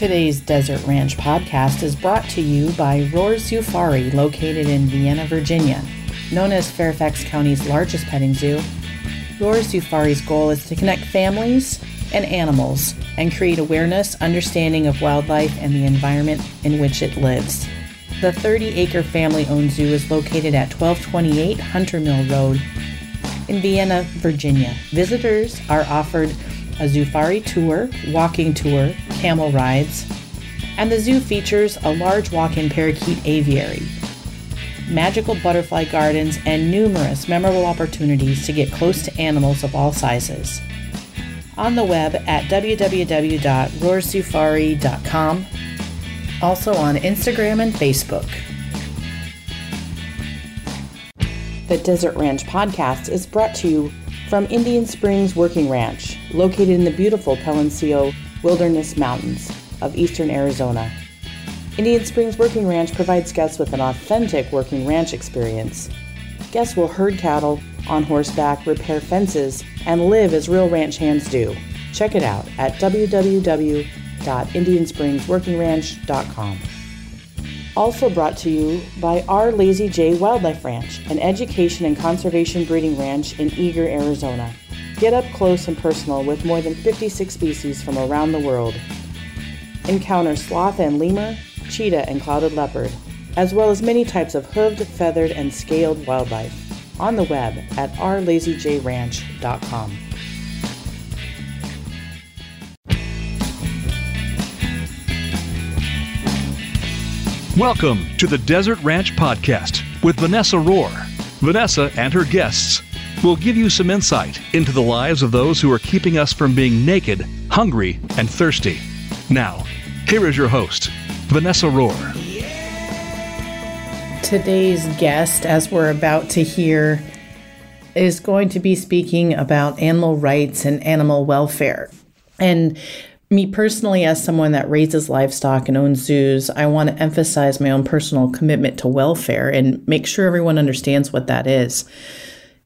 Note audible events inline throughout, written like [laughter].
Today's Desert Ranch podcast is brought to you by Roar Zoofari, located in Vienna, Virginia. Known as Fairfax County's largest petting zoo, Roar Zoofari's goal is to connect families and animals and create awareness, understanding of wildlife, and the environment in which it lives. The 30 acre family owned zoo is located at 1228 Hunter Mill Road in Vienna, Virginia. Visitors are offered a Zoofari tour, walking tour, camel rides, and the zoo features a large walk in parakeet aviary, magical butterfly gardens, and numerous memorable opportunities to get close to animals of all sizes. On the web at www.roarzufari.com, also on Instagram and Facebook. The Desert Ranch podcast is brought to you from Indian Springs Working Ranch, located in the beautiful Peloncillo Wilderness Mountains of eastern Arizona. Indian Springs Working Ranch provides guests with an authentic working ranch experience. Guests will herd cattle on horseback, repair fences, and live as real ranch hands do. Check it out at www.indianspringsworkingranch.com. Also brought to you by Our Lazy J Wildlife Ranch, an education and conservation breeding ranch in Eagar, Arizona. Get up close and personal with more than 56 species from around the world. Encounter sloth and lemur, cheetah and clouded leopard, as well as many types of hooved, feathered, and scaled wildlife on the web at ourlazyjranch.com. Welcome to the Desert Ranch Podcast with Vanessa Rohr. Vanessa and her guests will give you some insight into the lives of those who are keeping us from being naked, hungry, and thirsty. Now, here is your host, Vanessa Rohr. Today's guest, as we're about to hear, is going to be speaking about animal rights and animal welfare. And me personally, as someone that raises livestock and owns zoos, I want to emphasize my own personal commitment to welfare and make sure everyone understands what that is.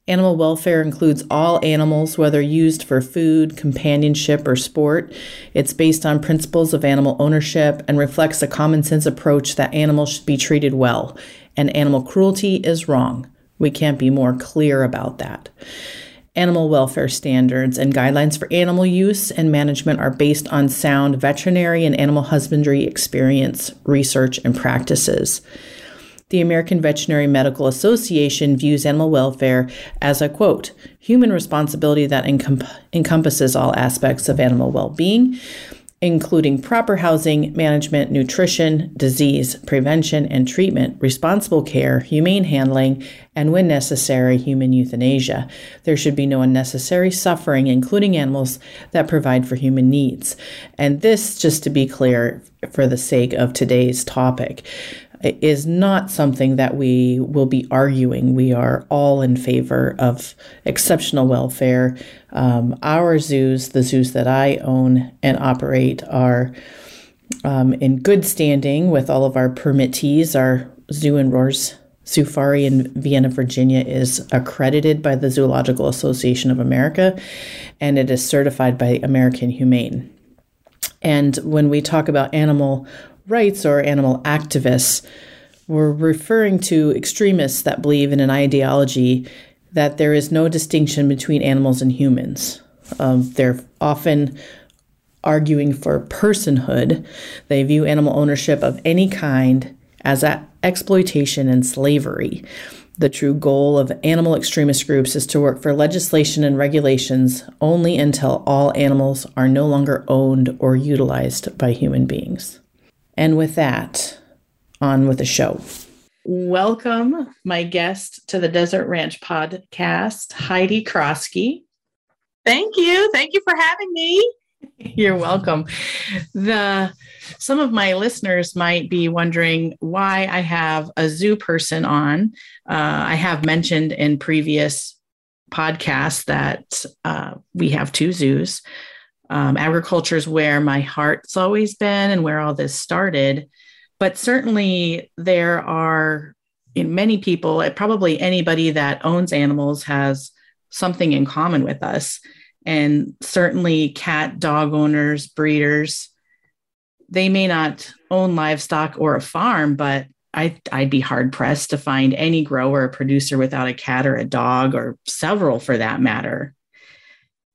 Animal welfare includes all animals, whether used for food, companionship, or sport. It's based on principles of animal ownership and reflects a common sense approach that animals should be treated well, and animal cruelty is wrong. We can't be more clear about that. Animal welfare standards and guidelines for animal use and management are based on sound veterinary and animal husbandry experience, research, and practices. The American Veterinary Medical Association views animal welfare as a quote, human responsibility that encom- encompasses all aspects of animal well being, including proper housing, management, nutrition, disease prevention and treatment, responsible care, humane handling, and when necessary, human euthanasia. There should be no unnecessary suffering, including animals that provide for human needs. And this, just to be clear, for the sake of today's topic is not something that we will be arguing. We are all in favor of exceptional welfare. Um, our zoos, the zoos that I own and operate, are um, in good standing with all of our permittees. Our zoo in Roars Zoofari in Vienna, Virginia is accredited by the Zoological Association of America and it is certified by American Humane. And when we talk about animal rights or animal activists, we're referring to extremists that believe in an ideology that there is no distinction between animals and humans. Um, they're often arguing for personhood. They view animal ownership of any kind as exploitation and slavery. The true goal of animal extremist groups is to work for legislation and regulations only until all animals are no longer owned or utilized by human beings. And with that, on with the show. Welcome, my guest to the Desert Ranch podcast, Heidi Crosky. Thank you. Thank you for having me. [laughs] You're welcome. The some of my listeners might be wondering why I have a zoo person on. Uh, I have mentioned in previous podcasts that uh, we have two zoos. Um, agriculture is where my heart's always been and where all this started. But certainly, there are in many people, probably anybody that owns animals has something in common with us. And certainly, cat, dog owners, breeders, they may not own livestock or a farm, but I, I'd be hard pressed to find any grower or producer without a cat or a dog or several for that matter.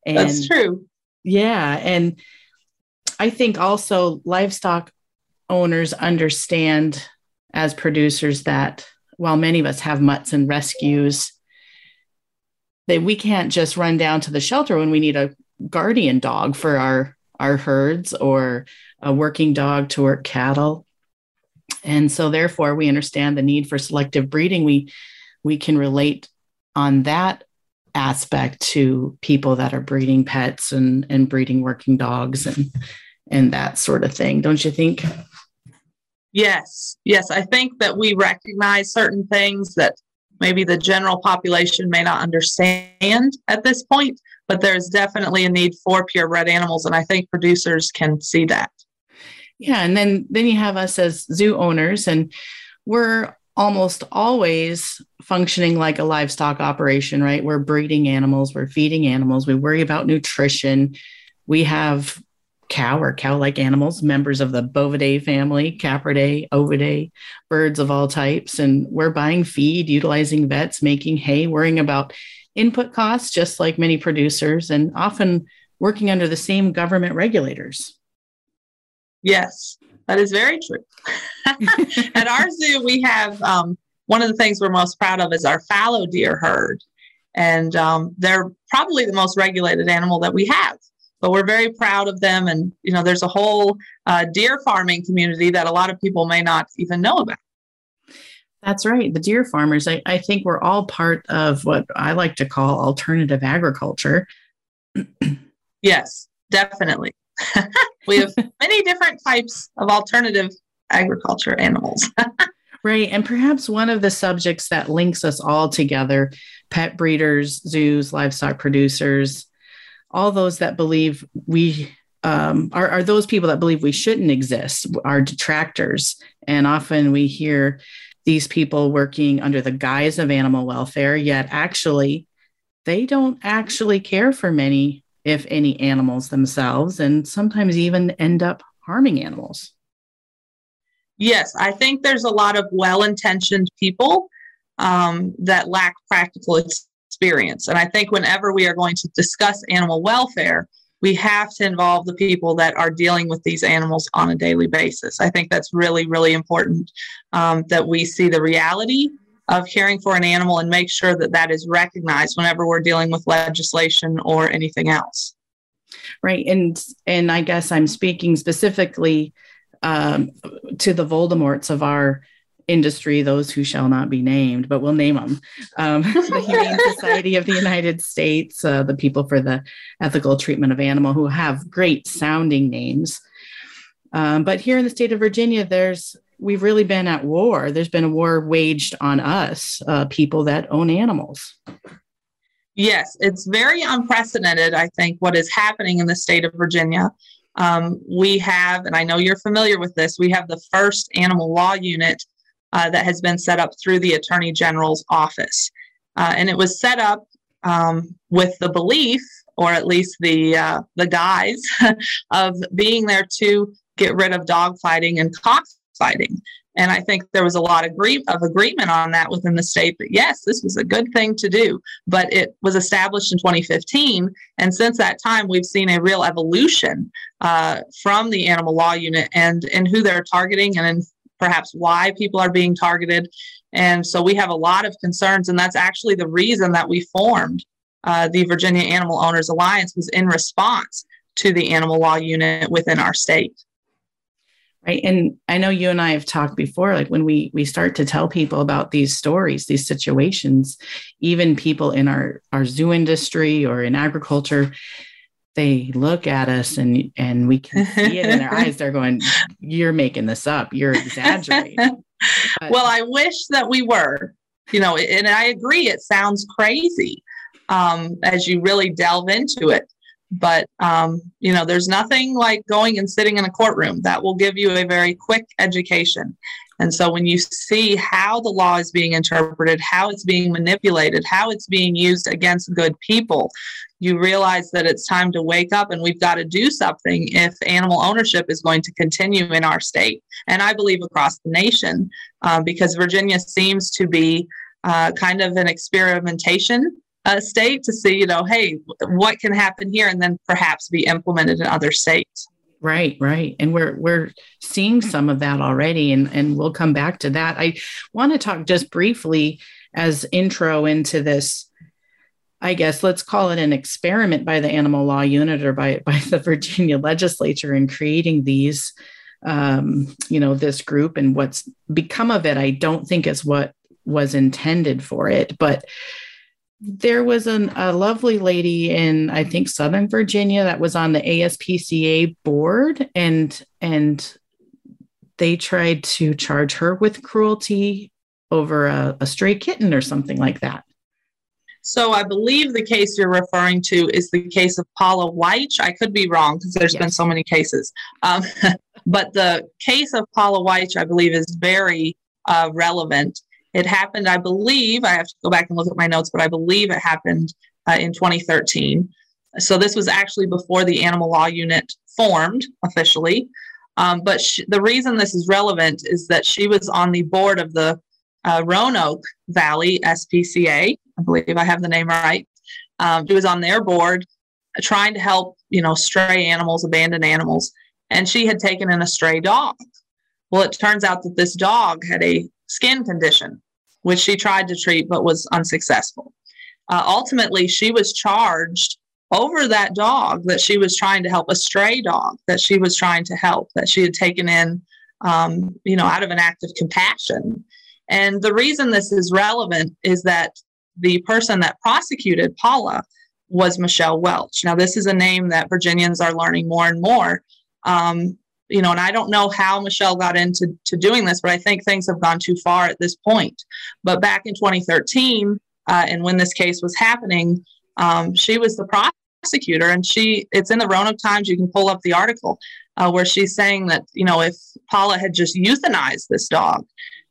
And That's true. Yeah. And I think also livestock owners understand as producers that while many of us have mutts and rescues, that we can't just run down to the shelter when we need a guardian dog for our our herds or a working dog to work cattle. And so therefore we understand the need for selective breeding. We we can relate on that aspect to people that are breeding pets and and breeding working dogs and and that sort of thing. Don't you think? Yes. Yes, I think that we recognize certain things that maybe the general population may not understand at this point, but there's definitely a need for purebred animals and I think producers can see that. Yeah, and then then you have us as zoo owners and we're almost always functioning like a livestock operation, right? We're breeding animals, we're feeding animals, we worry about nutrition. We have cow or cow like animals, members of the Bovidae family, Capridae, Ovidae, birds of all types. And we're buying feed, utilizing vets, making hay, worrying about input costs, just like many producers, and often working under the same government regulators. Yes, that is very true. [laughs] At our zoo, we have um, one of the things we're most proud of is our fallow deer herd. And um, they're probably the most regulated animal that we have but we're very proud of them. And, you know, there's a whole uh, deer farming community that a lot of people may not even know about. That's right. The deer farmers, I, I think we're all part of what I like to call alternative agriculture. [clears throat] yes, definitely. [laughs] we have [laughs] many different types of alternative agriculture animals. [laughs] right. And perhaps one of the subjects that links us all together pet breeders, zoos, livestock producers, all those that believe we um, are, are those people that believe we shouldn't exist, are detractors. And often we hear these people working under the guise of animal welfare, yet actually, they don't actually care for many, if any, animals themselves, and sometimes even end up harming animals. Yes, I think there's a lot of well intentioned people um, that lack practical experience. And I think whenever we are going to discuss animal welfare, we have to involve the people that are dealing with these animals on a daily basis. I think that's really, really important um, that we see the reality of caring for an animal and make sure that that is recognized whenever we're dealing with legislation or anything else. Right, and and I guess I'm speaking specifically um, to the Voldemorts of our industry, those who shall not be named, but we'll name them. Um, [laughs] the Humane Society of the United States, uh, the People for the Ethical Treatment of Animal, who have great sounding names. Um, but here in the state of Virginia, there's we've really been at war. There's been a war waged on us, uh, people that own animals. Yes, it's very unprecedented. I think what is happening in the state of Virginia. Um, we have, and I know you're familiar with this, we have the first animal law unit uh, that has been set up through the Attorney General's office. Uh, and it was set up um, with the belief, or at least the uh, the guise, [laughs] of being there to get rid of dog fighting and cockfighting. And I think there was a lot of, agree- of agreement on that within the state that yes, this was a good thing to do. But it was established in 2015. And since that time, we've seen a real evolution uh, from the animal law unit and, and who they're targeting and perhaps why people are being targeted. And so we have a lot of concerns, and that's actually the reason that we formed uh, the Virginia Animal Owners Alliance was in response to the animal law unit within our state. Right. And I know you and I have talked before, like when we we start to tell people about these stories, these situations, even people in our, our zoo industry or in agriculture, they look at us and and we can see it in their eyes. They're going you're making this up. You're exaggerating. But, [laughs] well i wish that we were. You know and i agree it sounds crazy um, as you really delve into it But, um, you know, there's nothing like going and sitting in a courtroom that will give you a very quick education. And so when you see how the law is being interpreted, how it's being manipulated, how it's being used against good people, you realize that it's time to wake up and we've got to do something if animal ownership is going to continue in our state. And I believe across the nation, uh, because Virginia seems to be uh, kind of an experimentation uh, state to see, you know, hey, what can happen here and then perhaps be implemented in other states. Right, right. And we're we're seeing some of that already and and we'll come back to that. I want to talk just briefly as intro into this I guess let's call it an experiment by the animal law unit or by [laughs] by the Virginia legislature in creating these um, you know this group and what's become of it I don't think is what was intended for it but there was an, a lovely lady in i think southern virginia that was on the aspca board and and they tried to charge her with cruelty over a, a stray kitten or something like that so I believe the case you're referring to is the case of Paula Weich. I could be wrong because there's yes. been so many cases. Um, [laughs] but the case of Paula Weich, I believe, is very uh, relevant. It happened, I believe, I have to go back and look at my notes, but I believe it happened uh, in 2013. So this was actually before the animal law unit formed officially. Um, but she, the reason this is relevant is that she was on the board of the uh, Roanoke Valley SPCA. I believe I have the name right. Um, she was on their board trying to help, you know, stray animals, abandoned animals, and she had taken in a stray dog. Well, it turns out that this dog had a skin condition, which she tried to treat but was unsuccessful. Uh, ultimately, she was charged over that dog that she was trying to help, a stray dog that she was trying to help, that she had taken in, um, you know, out of an act of compassion. And the reason this is relevant is that the person that prosecuted Paula was Michelle Welch. Now, this is a name that Virginians are learning more and more. Um, you know, and I don't know how Michelle got into to doing this, but I think things have gone too far at this point. But back in 2013, uh, and when this case was happening, um, she was the prosecutor, and she it's in the Roanoke Times. You can pull up the article uh, where she's saying that you know if Paula had just euthanized this dog,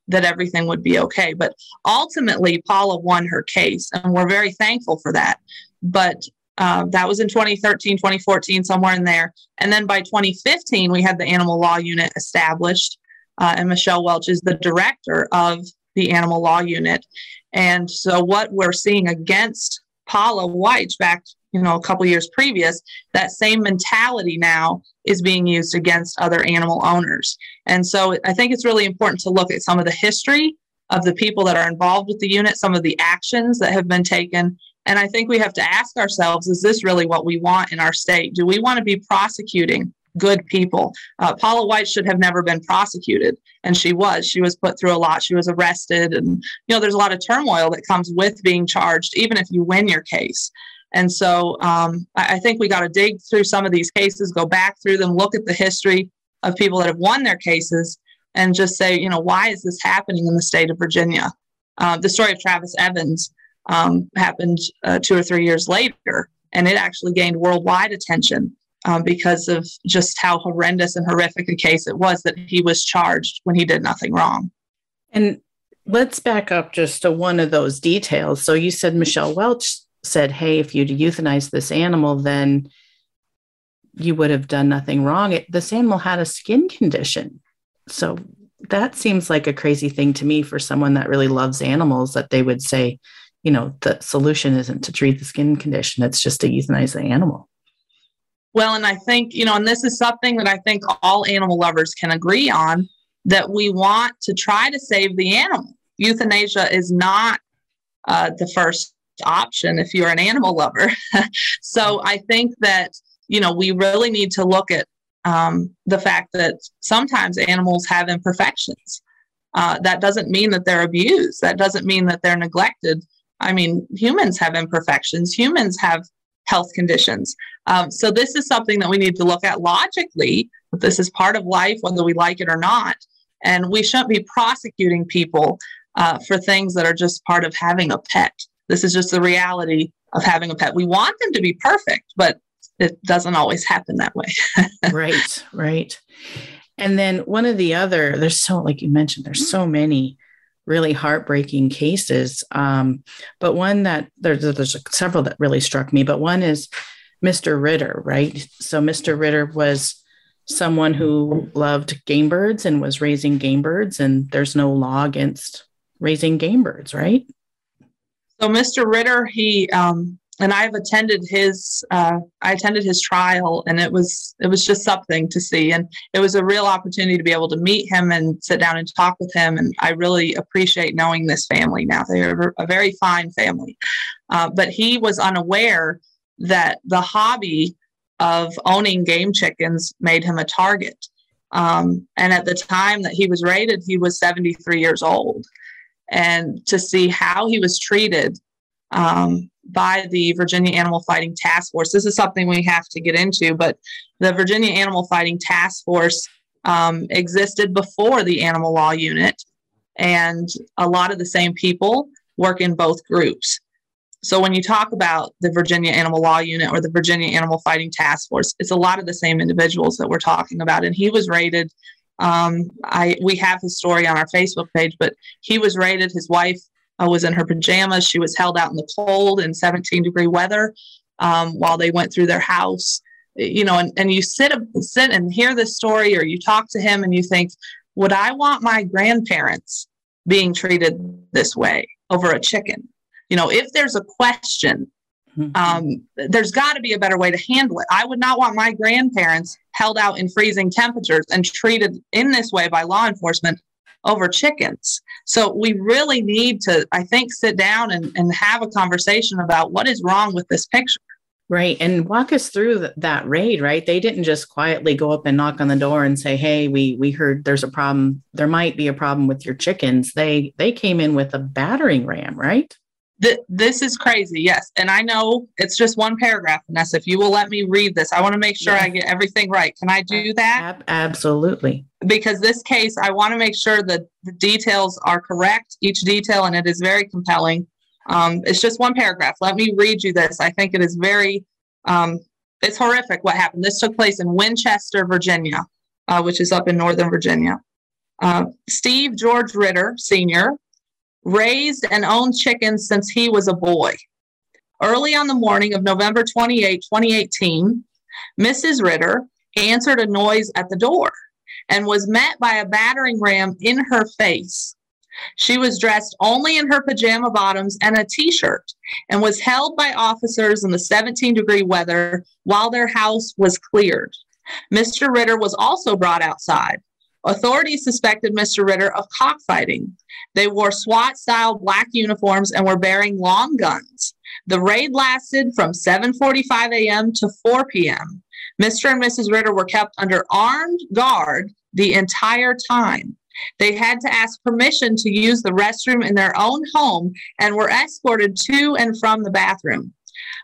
that everything would be okay. But ultimately, Paula won her case, and we're very thankful for that. But uh, that was in 2013, 2014, somewhere in there. And then by 2015, we had the animal law unit established, uh, and Michelle Welch is the director of the animal law unit. And so, what we're seeing against Paula White back, you know, a couple years previous, that same mentality now is being used against other animal owners. And so, I think it's really important to look at some of the history of the people that are involved with the unit, some of the actions that have been taken, and I think we have to ask ourselves is this really what we want in our state? Do we want to be prosecuting good people? Uh, Paula White should have never been prosecuted, and she was. She was put through a lot. She was arrested, and you know, there's a lot of turmoil that comes with being charged, even if you win your case. And so um, I, I think we got to dig through some of these cases, go back through them, look at the history of people that have won their cases, and just say, you know, why is this happening in the state of Virginia? Uh, the story of Travis Evans um, happened uh, two or three years later, and it actually gained worldwide attention um, because of just how horrendous and horrific a case it was that he was charged when he did nothing wrong. And let's back up just to one of those details. So you said Michelle Welch said, "Hey, if you'd euthanize this animal, then." You would have done nothing wrong. It, this animal had a skin condition. So that seems like a crazy thing to me for someone that really loves animals that they would say, you know, the solution isn't to treat the skin condition, it's just to euthanize the animal. Well, and I think, you know, and this is something that I think all animal lovers can agree on that we want to try to save the animal. Euthanasia is not uh, the first option if you're an animal lover. [laughs] so I think that, you know, we really need to look at um, the fact that sometimes animals have imperfections. Uh, that doesn't mean that they're abused. That doesn't mean that they're neglected. I mean, humans have imperfections, humans have health conditions. Um, so, this is something that we need to look at logically. This is part of life, whether we like it or not. And we shouldn't be prosecuting people uh, for things that are just part of having a pet. This is just the reality of having a pet. We want them to be perfect, but it doesn't always happen that way. [laughs] right, right. And then one of the other, there's so, like you mentioned, there's so many really heartbreaking cases. Um, but one that there's, there's several that really struck me, but one is Mr. Ritter, right? So Mr. Ritter was someone who loved game birds and was raising game birds, and there's no law against raising game birds, right? So Mr. Ritter, he um, and I've attended his uh, I attended his trial, and it was it was just something to see, and it was a real opportunity to be able to meet him and sit down and talk with him, and I really appreciate knowing this family now. They are a very fine family, uh, but he was unaware that the hobby of owning game chickens made him a target. Um, and at the time that he was raided, he was 73 years old. And to see how he was treated um, by the Virginia Animal Fighting Task Force, this is something we have to get into, but the Virginia Animal Fighting Task Force um, existed before the Animal Law Unit. And a lot of the same people work in both groups. So when you talk about the Virginia Animal Law Unit or the Virginia Animal Fighting Task Force, it's a lot of the same individuals that we're talking about. And he was raided. Um, I we have his story on our Facebook page, but he was raided. His wife uh, was in her pajamas. She was held out in the cold in 17 degree weather um, while they went through their house. You know, and, and you sit sit and hear this story, or you talk to him, and you think, would I want my grandparents being treated this way over a chicken? you know if there's a question mm-hmm. um, there's got to be a better way to handle it i would not want my grandparents held out in freezing temperatures and treated in this way by law enforcement over chickens so we really need to i think sit down and, and have a conversation about what is wrong with this picture Right. And walk us through th- that raid, right? They didn't just quietly go up and knock on the door and say, "Hey, we we heard there's a problem. There might be a problem with your chickens." They they came in with a battering ram, right? Th- this is crazy, yes. And I know it's just one paragraph, Vanessa. If you will let me read this, I want to make sure yeah. I get everything right. Can I do that? Ab- absolutely. Because this case, I want to make sure that the details are correct, each detail, and it is very compelling. Um, it's just one paragraph. Let me read you this. I think it is very, um, it's horrific what happened. This took place in Winchester, Virginia, uh, which is up in Northern Virginia. Uh, Steve George Ritter, Sr., raised and owned chickens since he was a boy. Early on the morning of November 28, 2018, Mrs. Ritter answered a noise at the door and was met by a battering ram in her face. She was dressed only in her pajama bottoms and a t shirt and was held by officers in the 17 degree weather while their house was cleared. Mr. Ritter was also brought outside. Authorities suspected Mr. Ritter of cockfighting. They wore SWAT style black uniforms and were bearing long guns. The raid lasted from 7:45 a.m. to 4 p.m. Mr. and Mrs. Ritter were kept under armed guard the entire time. They had to ask permission to use the restroom in their own home and were escorted to and from the bathroom.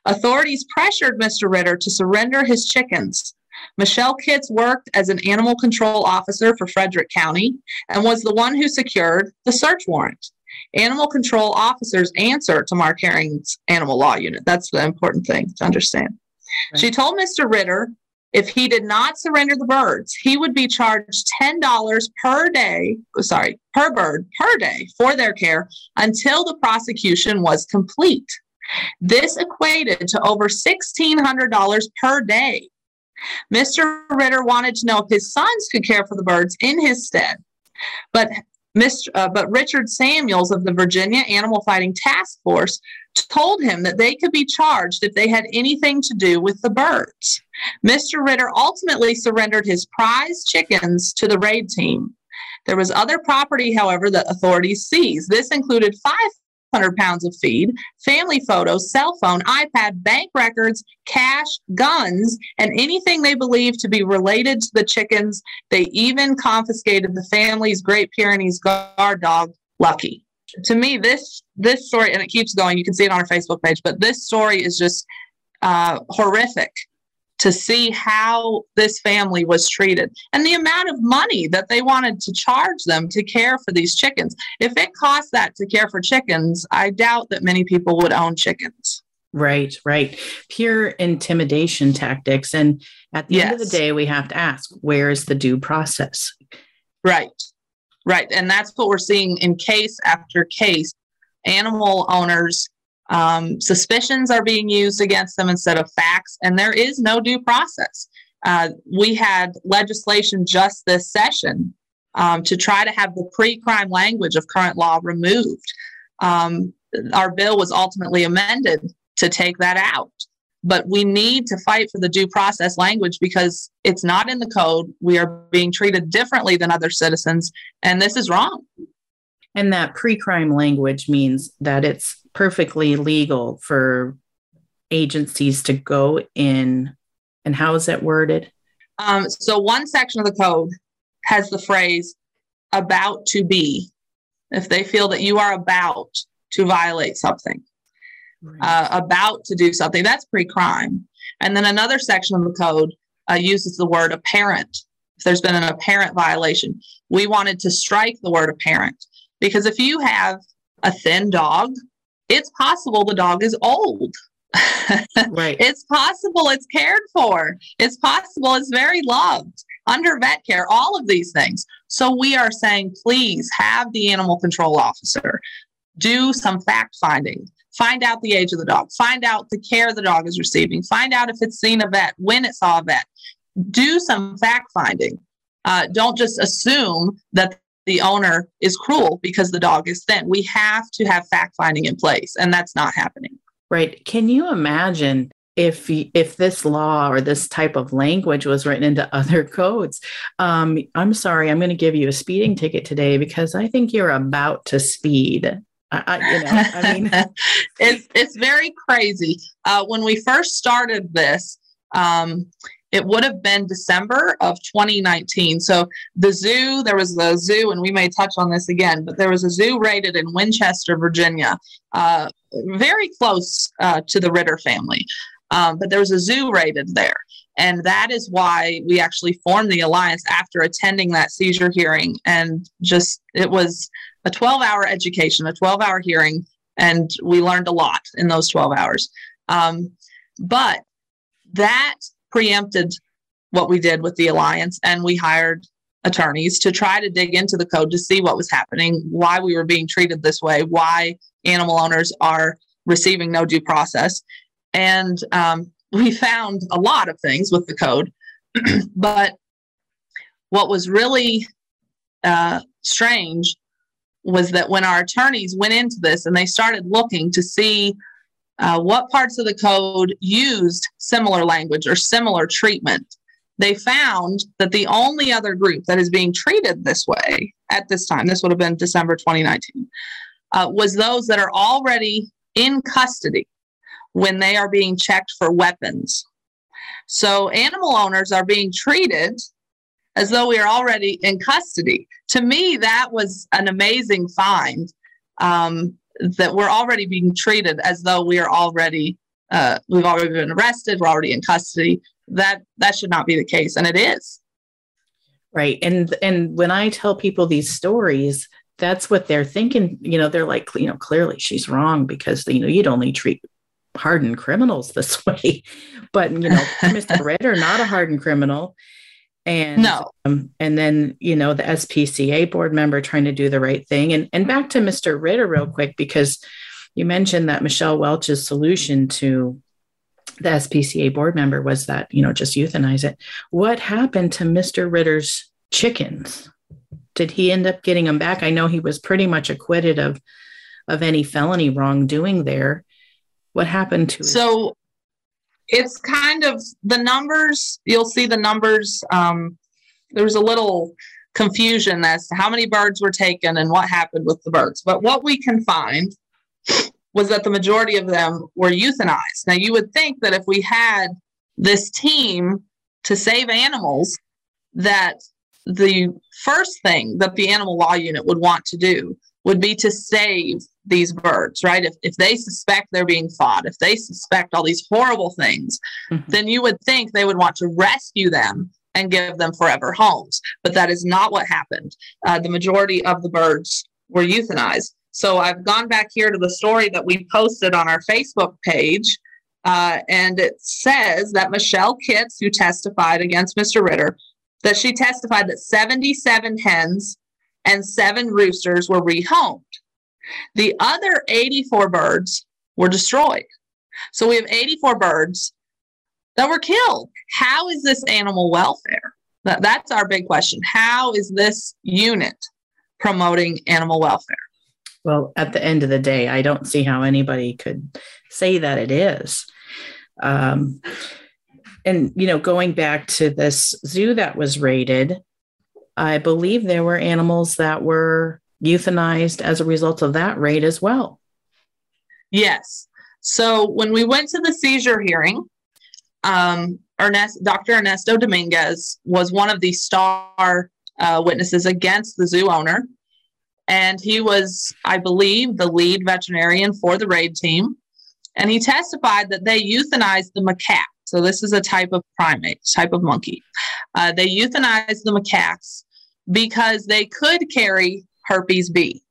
Authorities pressured Mr. Ritter to surrender his chickens. Michelle Kitts worked as an animal control officer for Frederick County and was the one who secured the search warrant. Animal control officers answer to Mark Herring's animal law unit. That's the important thing to understand. Right. She told Mr. Ritter if he did not surrender the birds, he would be charged $10 per day, oh, sorry, per bird per day for their care until the prosecution was complete. This equated to over $1,600 per day Mr. Ritter wanted to know if his sons could care for the birds in his stead. But Mr. Uh, but Richard Samuels of the Virginia Animal Fighting Task Force told him that they could be charged if they had anything to do with the birds. Mr. Ritter ultimately surrendered his prize chickens to the raid team. There was other property, however, that authorities seized. This included five 500 pounds of feed, family photos, cell phone, iPad, bank records, cash, guns, and anything they believed to be related to the chickens. They even confiscated the family's Great Pyrenees guard dog, Lucky. To me, this this story, and it keeps going. You can see it on our Facebook page, but this story is just uh, horrific to see how this family was treated and the amount of money that they wanted to charge them to care for these chickens. If it cost that to care for chickens, I doubt that many people would own chickens. Right, right. Pure intimidation tactics. And at the yes. end of the day, we have to ask where is the due process? Right, right. And that's what we're seeing in case after case. Animal owners, um, suspicions are being used against them instead of facts, and there is no due process. Uh, we had legislation just this session um, to try to have the pre crime language of current law removed. Um, our bill was ultimately amended to take that out. But we need to fight for the due process language because it's not in the code. We are being treated differently than other citizens, and this is wrong. And that pre crime language means that it's perfectly legal for agencies to go in. And how is that worded? Um, so, one section of the code has the phrase about to be, if they feel that you are about to violate something right. uh, about to do something. That's pre crime. And then another section of the code uh, uses the word apparent. If there's been an apparent violation, we wanted to strike the word apparent because if you have a thin dog, it's possible the dog is old. right. [laughs] It's possible it's cared for. It's possible it's very loved under vet care, all of these things. So we are saying, please have the animal control officer do some fact finding. Find out the age of the dog. Find out the care the dog is receiving. Find out if it's seen a vet, when it saw a vet. Do some fact finding. Uh, don't just assume that the owner is cruel because the dog is thin. We have to have fact finding in place, and that's not happening. Right. Can you imagine if if this law or this type of language was written into [laughs] other codes um, i'm sorry i'm going to give you a speeding ticket today because i think you're about to speed I, you know, I [laughs] mean, it's it's very crazy. Uh, when we first started this, um, it would have been December of 2019. So the zoo, there was a zoo, and we may touch on this again, but there was a zoo raided in Winchester, Virginia, uh, very close uh, to the Ritter family. Um, but there was a zoo raided there. And that is why we actually formed the alliance after attending that seizure hearing. And just, it was a 12 hour education, a 12 hour hearing, and we learned a lot in those 12 hours. Um, but that preempted what we did with the alliance, and we hired attorneys to try to dig into the code to see what was happening, why we were being treated this way, why animal owners are receiving no due process. And um, we found a lot of things with the code. [clears throat] but what was really uh, strange was that when our attorneys went into this and they started looking to see uh, what parts of the code used similar language or similar treatment, they found that the only other group that is being treated this way at this time, this would have been December 2019, uh, was those that are already in custody when they are being checked for weapons. So animal owners are being treated as though we are already in custody. To me, that was an amazing find um, that we're already being treated as though we are already uh, we've already been arrested, we're already in custody. That that should not be the case, and it is. Right, and and when I tell people these stories, that's what they're thinking. You know, they're like, you know, clearly she's wrong because you know you'd only treat hardened criminals this [laughs] way. But you know, Mr. Ritter, not a hardened criminal and no. um, and then you know the spca board member trying to do the right thing. And and back to mr ritter real quick because you mentioned that michelle welch's solution to the spca board member was that you know just euthanize it. What happened to mr ritter's chickens? Did he end up getting them back? I know he was pretty much acquitted of of any felony wrongdoing there. What happened to it? so it's kind of the numbers you'll see the numbers um, there was a little confusion as to how many birds were taken and what happened with the birds. But what we can find was that the majority of them were euthanized. Now you would think that if we had this team to save animals that the first thing that the animal law unit would want to do would be to save these birds, right? If, if they suspect they're being fought, if they suspect all these horrible things, mm-hmm. then you would think they would want to rescue them and give them forever homes. But that is not what happened. Uh, the majority of the birds were euthanized. So I've gone back here to the story that we posted on our Facebook page Uh, and it says that Michelle Kitts, who testified against Mr. Ritter, that she testified that 77 hens and seven roosters were rehomed. The other 84 birds were destroyed. So we have 84 birds that were killed. How is this animal welfare? That, that's our big question. How is this unit promoting animal welfare? Well, at the end of the day, I don't see how anybody could say that it is. Um, and, you know, going back to this zoo that was raided, I believe there were animals that were euthanized as a result of that raid as well. Yes. So when we went to the seizure hearing, um, Ernest, Dr. Ernesto Dominguez was one of the star uh, witnesses against the zoo owner. And he was, I believe, the lead veterinarian for the raid team. And he testified that they euthanized the macaque. So this is a type of primate, type of monkey. Uh, they euthanized the macaques because they could carry herpes B.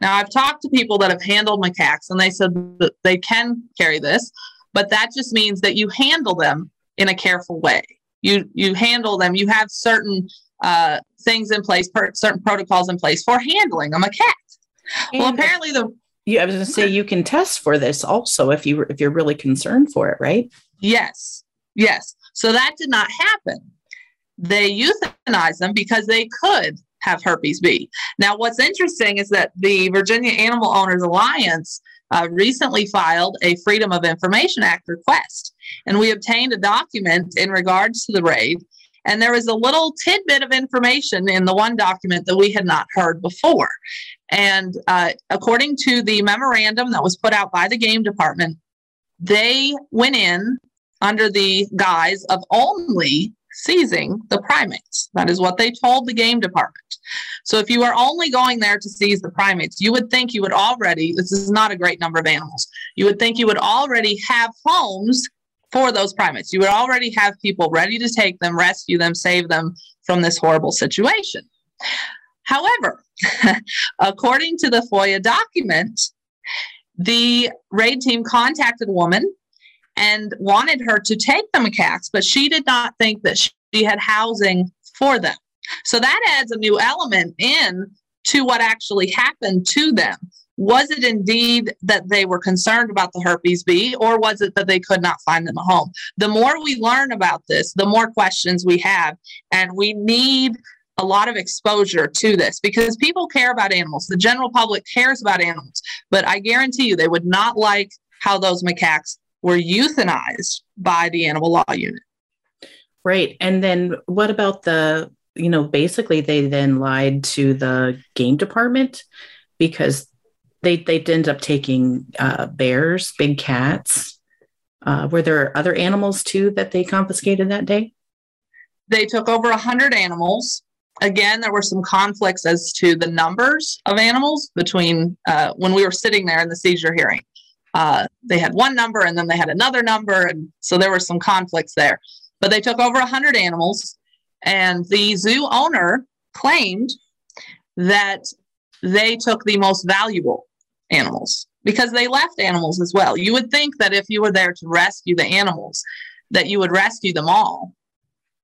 Now, I've talked to people that have handled macaques, and they said that they can carry this, but that just means that you handle them in a careful way. You you handle them. You have certain uh, things in place, per, certain protocols in place for handling a macaque. And well, apparently the you, I was going to say you can test for this also if you if you're really concerned for it, right? Yes, yes. So that did not happen. They euthanized them because they could have herpes B. Now, what's interesting is that the Virginia Animal Owners Alliance uh, recently filed a Freedom of Information Act request, and we obtained a document in regards to the raid. And there was a little tidbit of information in the one document that we had not heard before. And uh, according to the memorandum that was put out by the game department, they went in under the guise of only seizing the primates. That is what they told the game department. So if you are only going there to seize the primates, you would think you would already, this is not a great number of animals, you would think you would already have homes for those primates. You would already have people ready to take them, rescue them, save them from this horrible situation. However, [laughs] according to the FOIA document, the raid team contacted a woman and wanted her to take the macaques, but she did not think that she had housing for them. So that adds a new element in to what actually happened to them. Was it indeed that they were concerned about the herpes B, or was it that they could not find them a home? The more we learn about this, the more questions we have, and we need a lot of exposure to this because people care about animals. The general public cares about animals, but I guarantee you they would not like how those macaques were euthanized by the animal law unit. Right. And then what about the, you know, basically they then lied to the game department because they they end up taking uh, bears, big cats. Uh, were there other animals too that they confiscated that day? They took over a hundred animals. Again, there were some conflicts as to the numbers of animals between uh, when we were sitting there in the seizure hearing uh, they had one number and then they had another number. And so there were some conflicts there. But they took over 100 animals. And the zoo owner claimed that they took the most valuable animals because they left animals as well. You would think that if you were there to rescue the animals, that you would rescue them all,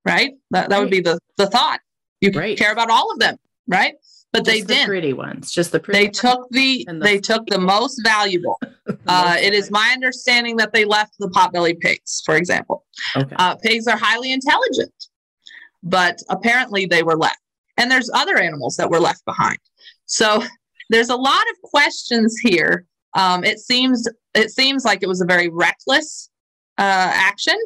right? That, that right. would be the, the thought. You right. care about all of them, right? But just they the didn't. Pretty ones, just the pretty. They took the, the they took the most valuable. [laughs] uh, it is my understanding that they left the potbelly pigs, for example. Okay. Uh, pigs are highly intelligent, but apparently they were left, and there's other animals that were left behind. So [laughs] there's a lot of questions here. Um, it seems it seems like it was a very reckless uh, action.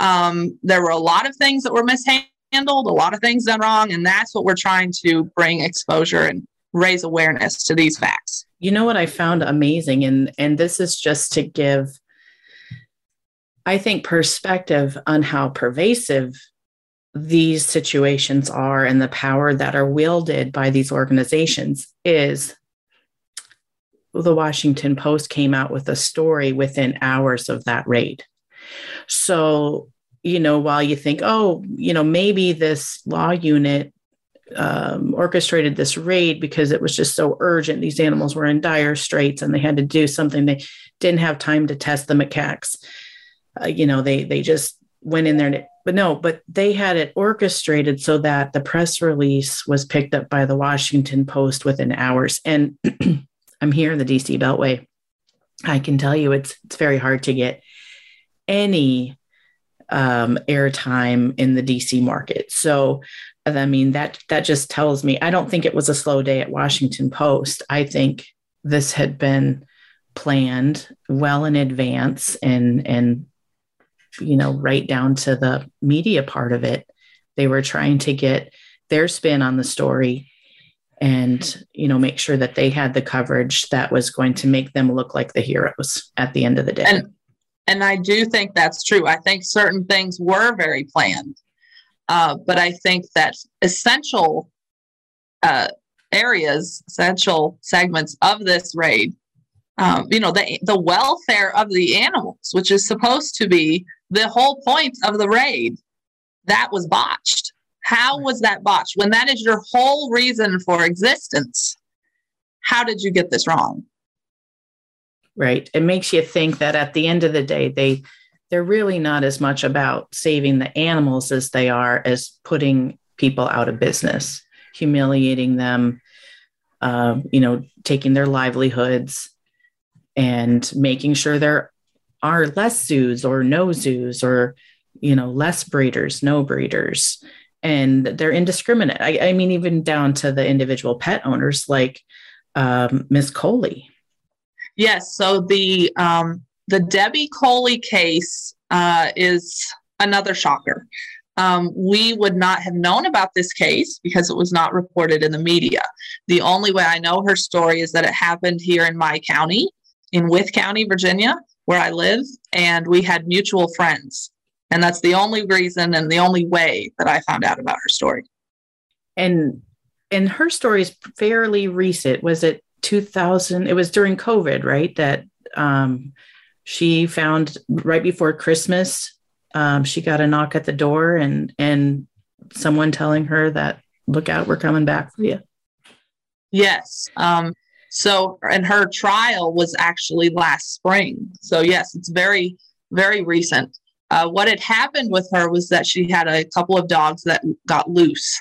Um, there were a lot of things that were mishandled handled, a lot of things done wrong. And that's what we're trying to bring exposure and raise awareness to these facts. You know what I found amazing, and and this is just to give, I think, perspective on how pervasive these situations are and the power that are wielded by these organizations is the Washington Post came out with a story within hours of that raid. So you know, while you think, oh, you know, maybe this law unit um, orchestrated this raid because it was just so urgent. These animals were in dire straits and they had to do something. They didn't have time to test the macaques. Uh, you know, they they just went in there and but no, but they had it orchestrated so that the press release was picked up by the Washington Post within hours. And [clears throat] I'm here in the DC Beltway. I can tell you it's it's very hard to get any um, airtime in the DC market. So I mean that that just tells me I don't think it was a slow day at Washington Post. I think this had been planned well in advance and and you know, right down to the media part of it. They were trying to get their spin on the story and, you know, make sure that they had the coverage that was going to make them look like the heroes at the end of the day. And, and I do think that's true. I think certain things were very planned. Uh, but I think that essential uh, areas, essential segments of this raid, um, you know, the the welfare of the animals, which is supposed to be the whole point of the raid, that was botched. How was that botched? When that is your whole reason for existence, how did you get this wrong? Right. It makes you think that at the end of the day, they they're really not as much about saving the animals as they are as putting people out of business, humiliating them, uh, you know, taking their livelihoods and making sure there are less zoos or no zoos or you know less breeders no breeders and they're indiscriminate i, I mean even down to the individual pet owners like um, miss coley yes so the um, the debbie coley case uh, is another shocker um, we would not have known about this case because it was not reported in the media the only way i know her story is that it happened here in my county in Wythe County, Virginia, where I live, and we had mutual friends. And that's the only reason and the only way that I found out about her story. And and her story is fairly recent. Was it 2000? It was during COVID, right? That um, she found right before Christmas. Um, she got a knock at the door and and someone telling her that look out, we're coming back for you. Yes. Um, so, and her trial was actually last spring. So, yes, it's very, very recent. Uh, what had happened with her was that she had a couple of dogs that got loose.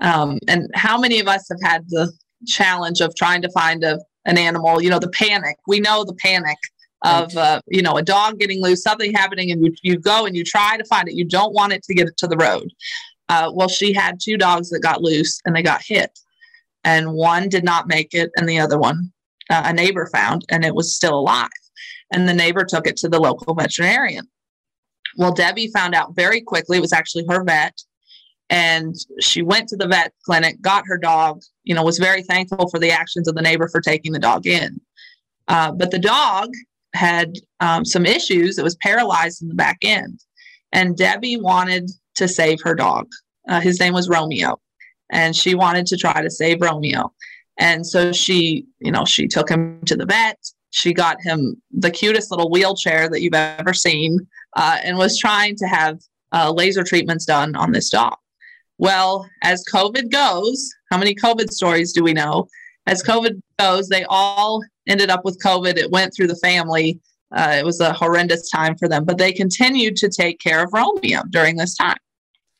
Um, and how many of us have had the challenge of trying to find a, an animal? You know, the panic. We know the panic of uh, you know a dog getting loose, something happening, and you, you go and you try to find it. You don't want it to get it to the road. Uh, well, she had two dogs that got loose and they got hit and one did not make it, and the other one uh, a neighbor found, and it was still alive. And the neighbor took it to the local veterinarian. Well, Debbie found out very quickly, it was actually her vet. And she went to the vet clinic, got her dog, you know, was very thankful for the actions of the neighbor for taking the dog in. Uh, but the dog had um, some issues. It was paralyzed in the back end. And Debbie wanted to save her dog. Uh, his name was Romeo and she wanted to try to save Romeo. And so she, you know, she took him to the vet. She got him the cutest little wheelchair that you've ever seen uh, and was trying to have uh, laser treatments done on this dog. Well, as COVID goes, how many COVID stories do we know? As COVID goes, they all ended up with COVID. It went through the family. Uh, it was a horrendous time for them, but they continued to take care of Romeo during this time.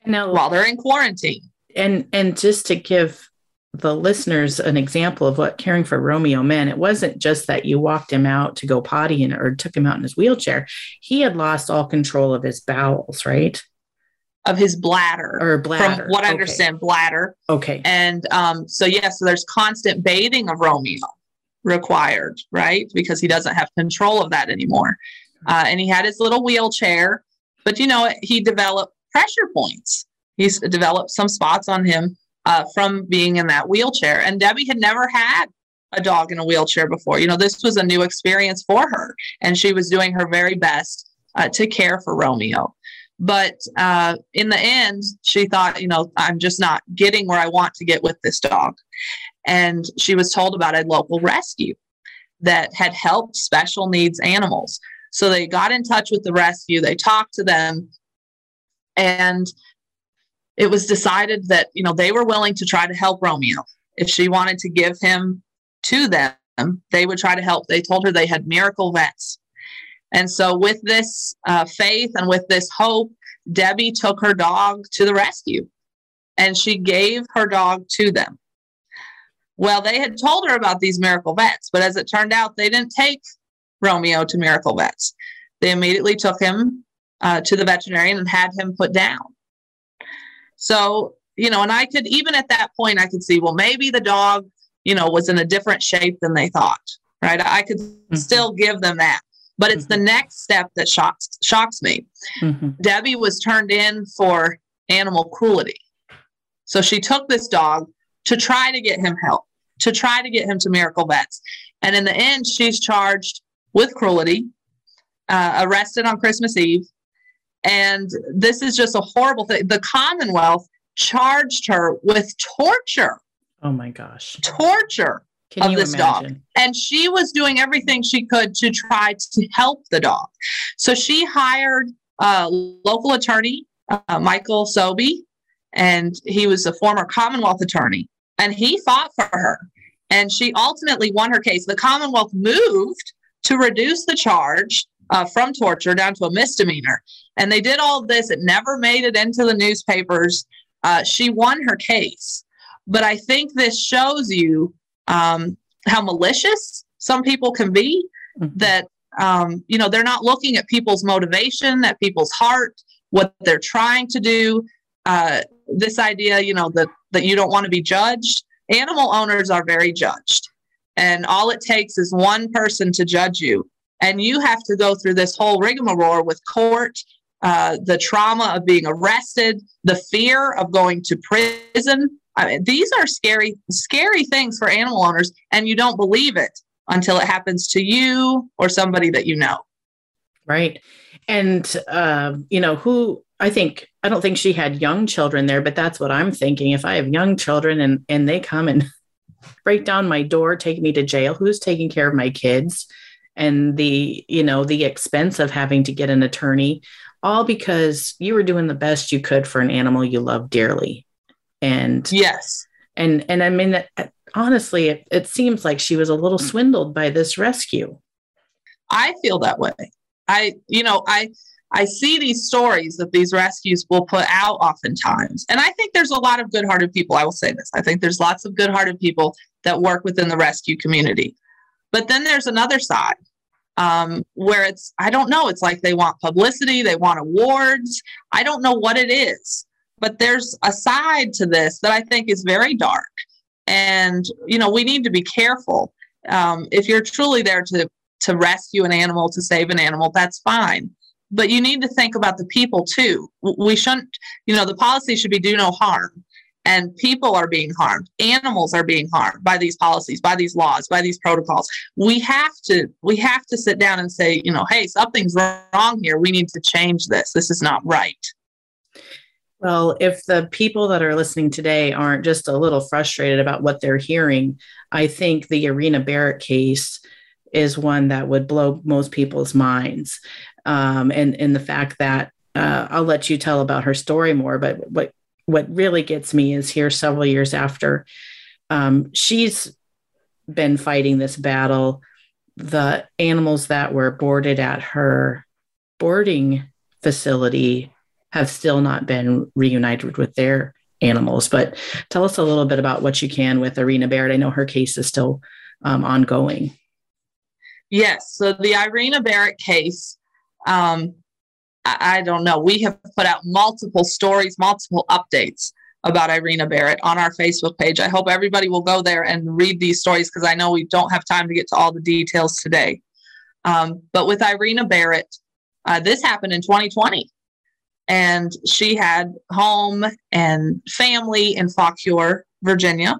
No. While they're in quarantine and and just to give the listeners an example of what caring for Romeo meant, it wasn't just that you walked him out to go potty and, or took him out in his wheelchair. He had lost all control of his bowels, right? Of his bladder. Or bladder. From what I understand, bladder. Okay. And um, so, yes, yeah, so there's constant bathing of Romeo required, right? Because he doesn't have control of that anymore. Uh, and he had his little wheelchair, but you know, he developed pressure points he's developed some spots on him uh, from being in that wheelchair. And Debbie had never had a dog in a wheelchair before. You know, this was a new experience for her, and she was doing her very best uh, to care for Romeo. But uh, in the end, she thought, you know, I'm just not getting where I want to get with this dog. And she was told about a local rescue that had helped special needs animals. So they got in touch with the rescue, they talked to them, and it was decided that you know they were willing to try to help Romeo if she wanted to give him to them they would try to help. They told her they had miracle vets. And so, with this uh, faith and with this hope, Debbie took her dog to the rescue and she gave her dog to them. Well, they had told her about these miracle vets, but as it turned out, they didn't take Romeo to miracle vets. They immediately took him uh, to the veterinarian and had him put down. So, you know, and I could, even at that point, I could see, well, maybe the dog, you know, was in a different shape than they thought, right? I could mm-hmm. still give them that. But it's mm-hmm. the next step that shocks shocks me. Mm-hmm. Debbie was turned in for animal cruelty. So she took this dog to try to get him help, to try to get him to Miracle Vets. And in the end, she's charged with cruelty, uh, arrested on Christmas Eve. And this is just a horrible thing. The Commonwealth charged her with torture. Oh my gosh. Torture Can of this imagine? dog. And she was doing everything she could to try to help the dog. So she hired a local attorney, uh, Michael Sobey, and he was a former Commonwealth attorney, and he fought for her. And she ultimately won her case. The Commonwealth moved to reduce the charge uh, from torture down to a misdemeanor. And they did all this. It never made it into the newspapers. Uh, she won her case. But I think this shows you um, how malicious some people can be, mm-hmm. that, um, you know, they're not looking at people's motivation, at people's heart, what they're trying to do. Uh, this idea, you know, that, that you don't want to be judged. Animal owners are very judged. And all it takes is one person to judge you. And you have to go through this whole rigmarole with court, uh, the trauma of being arrested, the fear of going to prison. I mean, these are scary, scary things for animal owners, and you don't believe it until it happens to you or somebody that you know. Right. And, uh, you know, who I think, I don't think she had young children there, but that's what I'm thinking. If I have young children and, and they come and [laughs] break down my door, take me to jail, who's taking care of my kids? And the, you know, the expense of having to get an attorney, all because you were doing the best you could for an animal you love dearly. And yes. And, and I mean, honestly, it, it seems like she was a little swindled by this rescue. I feel that way. I, you know, I, I see these stories that these rescues will put out oftentimes. And I think there's a lot of good hearted people. I will say this I think there's lots of good hearted people that work within the rescue community. But then there's another side um, where it's, I don't know, it's like they want publicity, they want awards. I don't know what it is. But there's a side to this that I think is very dark. And, you know, we need to be careful. Um, if you're truly there to, to rescue an animal, to save an animal, that's fine but you need to think about the people too. We shouldn't, you know, the policy should be do no harm. And people are being harmed. Animals are being harmed by these policies, by these laws, by these protocols. We have to, we have to sit down and say, you know, hey, something's wrong here. We need to change this. This is not right. Well, if the people that are listening today aren't just a little frustrated about what they're hearing, I think the Irina Barrett case is one that would blow most people's minds um, and and the fact that uh, I'll let you tell about her story more. But what what really gets me is here several years after um, she's been fighting this battle. The animals that were boarded at her boarding facility have still not been reunited with their animals. But tell us a little bit about what you can with Irina Barrett. I know her case is still um, ongoing. Yes. So the Irina Barrett case um, I, I don't know. We have put out multiple stories, multiple updates about Irina Barrett on our Facebook page. I hope everybody will go there and read these stories because I know we don't have time to get to all the details today. Um, but with Irina Barrett, uh, this happened in 2020. And she had home and family in Fauquier, Virginia.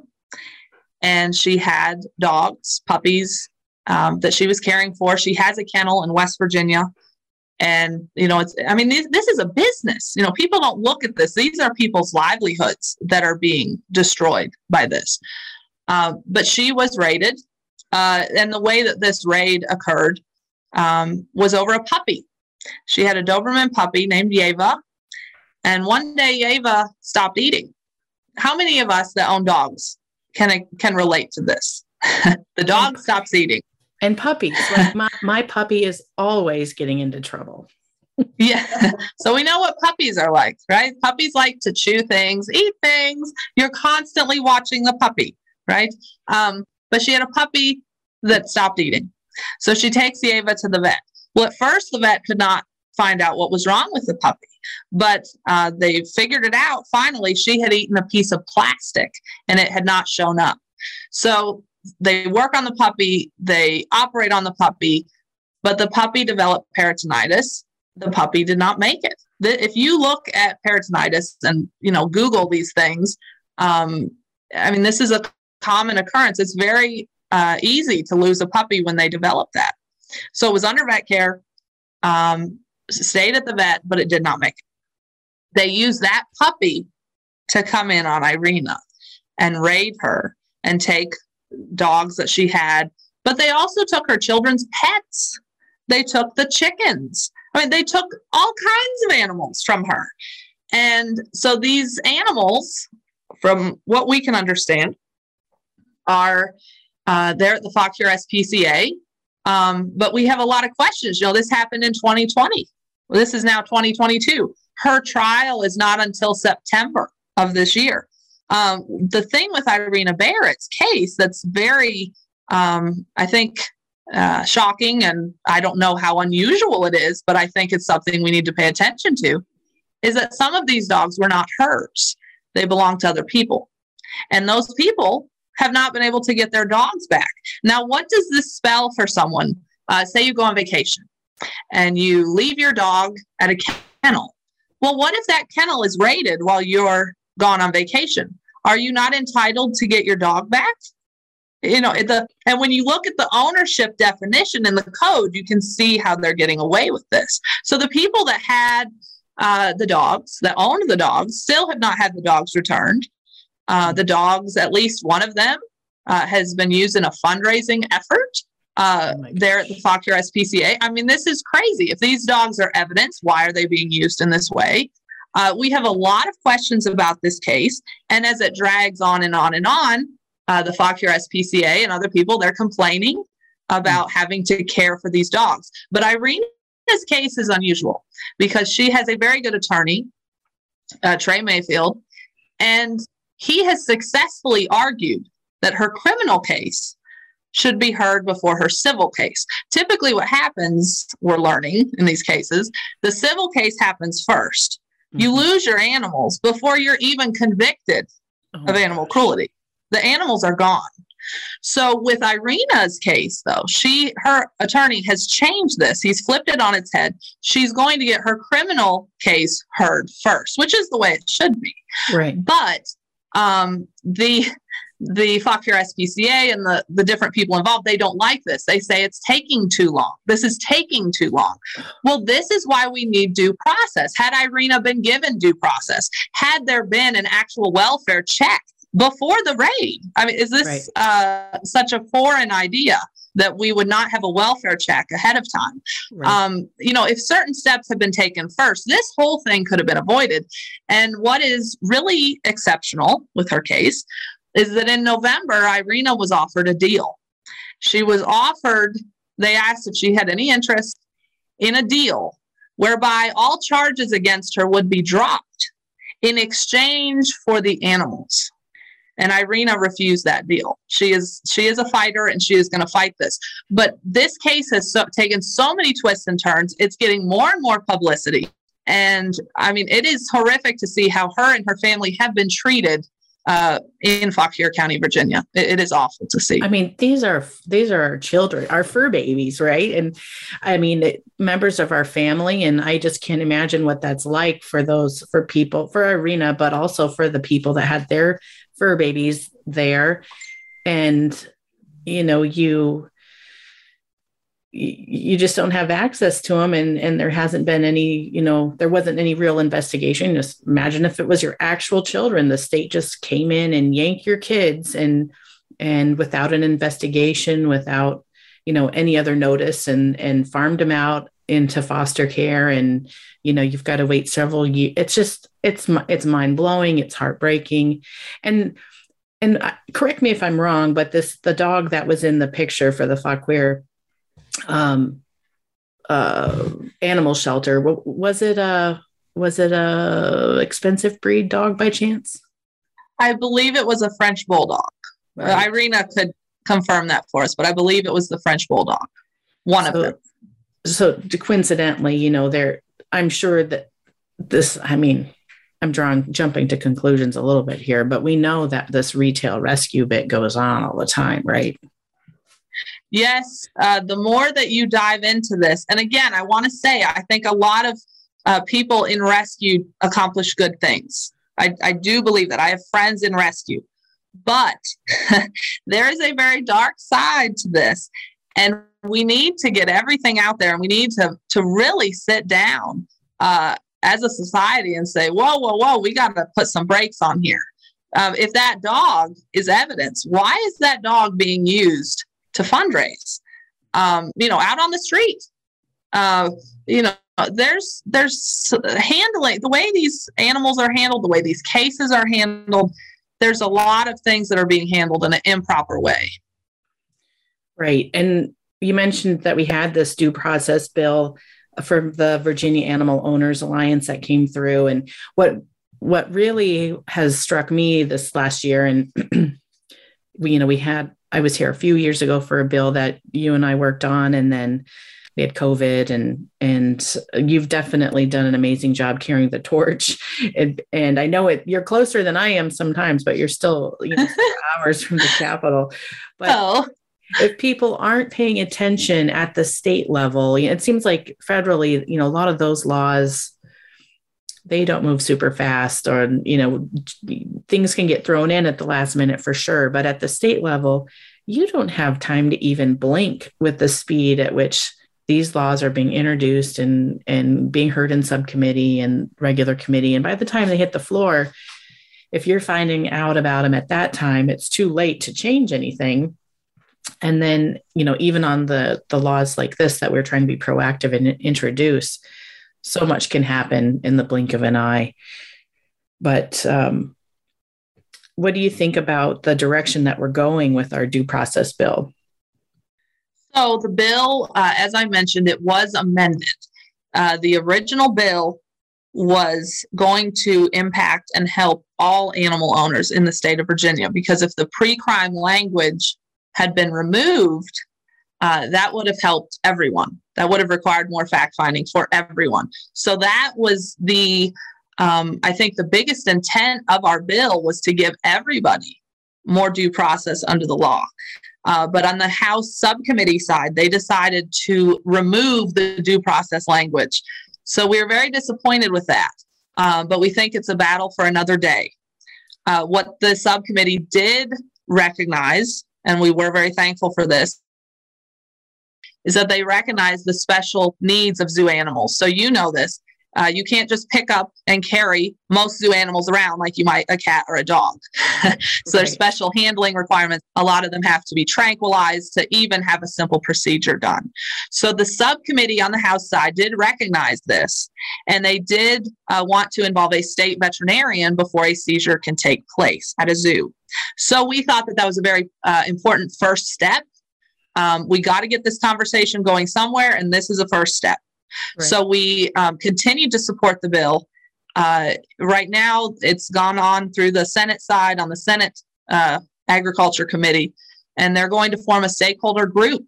And she had dogs, puppies um, that she was caring for. She has a kennel in West Virginia. And you know it's i mean this, this is a business. You know people don't look at this. These are people's livelihoods that are being destroyed by this. Uh, but she was raided uh, and the way that this raid occurred um, was over a puppy she had a doberman puppy named yeva and one day yeva stopped eating how many of us that own dogs can can relate to this [laughs] the dog stops eating. And puppies. Like my, my puppy is always getting into trouble. [laughs] yeah. So we know what puppies are like, right? Puppies like to chew things, eat things. You're constantly watching the puppy, right? Um, but she had a puppy that stopped eating. So she takes Eva to the vet. Well, at first, the vet could not find out what was wrong with the puppy, but uh, they figured it out. Finally, she had eaten a piece of plastic and it had not shown up. So they work on the puppy, they operate on the puppy, but the puppy developed peritonitis. The puppy did not make it. If you look at peritonitis and you know Google these things, um, I mean this is a common occurrence. It's very uh, easy to lose a puppy when they develop that. So it was under vet care, um, stayed at the vet, but it did not make it. They used that puppy to come in on Irina and raid her and take dogs that she had, but they also took her children's pets. They took the chickens. I mean, they took all kinds of animals from her. And so these animals, from what we can understand, are uh, there at the Fauquier SPCA. Um, but we have a lot of questions. You know, this happened in 2020. Well, this is now 2022. Her trial is not until September of this year. Um, the thing with Irina Barrett's case that's very, um, I think, uh, shocking, and I don't know how unusual it is, but I think it's something we need to pay attention to, is that some of these dogs were not hers. They belong to other people. And those people have not been able to get their dogs back. Now, what does this spell for someone? Uh, say you go on vacation and you leave your dog at a kennel. Well, what if that kennel is raided while you're gone on vacation? Are you not entitled to get your dog back? You know, the and when you look at the ownership definition in the code, you can see how they're getting away with this. So the people that had uh, the dogs, that owned the dogs, still have not had the dogs returned. Uh, the dogs, at least one of them, uh, has been used in a fundraising effort uh, oh there at the Fauquier SPCA. I mean, this is crazy. If these dogs are evidence, why are they being used in this way? Uh, we have a lot of questions about this case. And as it drags on and on and on, uh, the Fauquier SPCA and other people, they're complaining about having to care for these dogs. But Irina's case is unusual because she has a very good attorney, uh, Trey Mayfield, and he has successfully argued that her criminal case should be heard before her civil case. Typically, what happens, we're learning in these cases, the civil case happens 1st mm-hmm. You lose your animals before you're even convicted oh of animal cruelty. The animals are gone. So with Irina's case though, she her attorney has changed this. He's flipped it on its head. She's going to get her criminal case heard first, which is the way it should be. Right. But um, the the Fauquier SPCA and the, the different people involved, they don't like this. They say it's taking too long. This is taking too long. Well, this is why we need due process. Had Irina been given due process, had there been an actual welfare check before the raid, I mean, is this right. uh, such a foreign idea? That we would not have a welfare check ahead of time. Right. Um, you know, if certain steps had been taken first, this whole thing could have been avoided. And what is really exceptional with her case is that in November, Irina was offered a deal. She was offered, they asked if she had any interest in a deal whereby all charges against her would be dropped in exchange for the animals and Irina refused that deal. She is she is a fighter and she is going to fight this. But this case has so, taken so many twists and turns. It's getting more and more publicity. And I mean, it is horrific to see how her and her family have been treated uh, in Fauquier County, Virginia. It, it is awful to see. I mean, these are these are our children, our fur babies, right? And I mean, it, members of our family, and I just can't imagine what that's like for those for people for Irina, but also for the people that had their fur babies there. And you know you you just don't have access to them and and there hasn't been any you know there wasn't any real investigation. Just imagine if it was your actual children. The state just came in and yanked your kids and and without an investigation without you know any other notice and and farmed them out into foster care and you know you've got to wait several years it's just it's it's mind blowing it's heartbreaking and and correct me if I'm wrong, but this the dog that was in the picture for the Fauquier um, uh, animal shelter was it a was it a expensive breed dog by chance? I believe it was a French bulldog. Right. Irina could confirm that for us, but I believe it was the French bulldog, one so, of them. So coincidentally, you know, there I'm sure that this. I mean, I'm drawing jumping to conclusions a little bit here, but we know that this retail rescue bit goes on all the time, right? Yes. Uh, the more that you dive into this, and again, I want to say, I think a lot of uh, people in rescue accomplish good things. I, I do believe that. I have friends in rescue, but [laughs] there is a very dark side to this. And we need to get everything out there and we need to, to really sit down uh, as a society and say, whoa, whoa, whoa, we got to put some brakes on here. Um, if that dog is evidence, why is that dog being used to fundraise? Um, you know, out on the street. Uh, you know, there's there's handling the way these animals are handled, the way these cases are handled. There's a lot of things that are being handled in an improper way. Right, and you mentioned that we had this due process bill from the Virginia Animal Owners Alliance that came through. And what what really has struck me this last year, and [clears throat] we, you know, we had I was here a few years ago for a bill that you and I worked on, and then we had COVID, and and you've definitely done an amazing job carrying the torch. [laughs] And, and I know it you're closer than I am sometimes, but you're still you know, [laughs] hours from the Capitol. But oh if people aren't paying attention at the state level, it seems like federally, you know, a lot of those laws they don't move super fast or you know things can get thrown in at the last minute for sure. But at the state level you don't have time to even blink with the speed at which these laws are being introduced and and being heard in subcommittee and regular committee. And by the time they hit the floor if you're finding out about them at that time it's too late to change anything and then you know even on the the laws like this that we're trying to be proactive and introduce so much can happen in the blink of an eye. But um, what do you think about the direction that we're going with our due process bill? So the bill uh, as i mentioned it was amended. Uh, the original bill was going to impact and help all animal owners in the state of virginia because if the pre-crime language had been removed, uh, that would have helped everyone. That would have required more fact finding for everyone. So that was the, um, I think, the biggest intent of our bill was to give everybody more due process under the law. Uh, but on the House subcommittee side, they decided to remove the due process language. So we are very disappointed with that. Uh, but we think it's a battle for another day. Uh, what the subcommittee did recognize and we were very thankful for this, is that they recognize the special needs of zoo animals. So you know this. Uh, you can't just pick up and carry most zoo animals around like you might a cat or a dog. [laughs] so right. there's special handling requirements. A lot of them have to be tranquilized to even have a simple procedure done. So the subcommittee on the House side did recognize this, and they did uh, want to involve a state veterinarian before a seizure can take place at a zoo. So we thought that that was a very uh, important first step. Um, we got to get this conversation going somewhere, and this is a first step. So we um, continue to support the bill. Uh, right now, it's gone on through the Senate side on the Senate uh, Agriculture Committee, and they're going to form a stakeholder group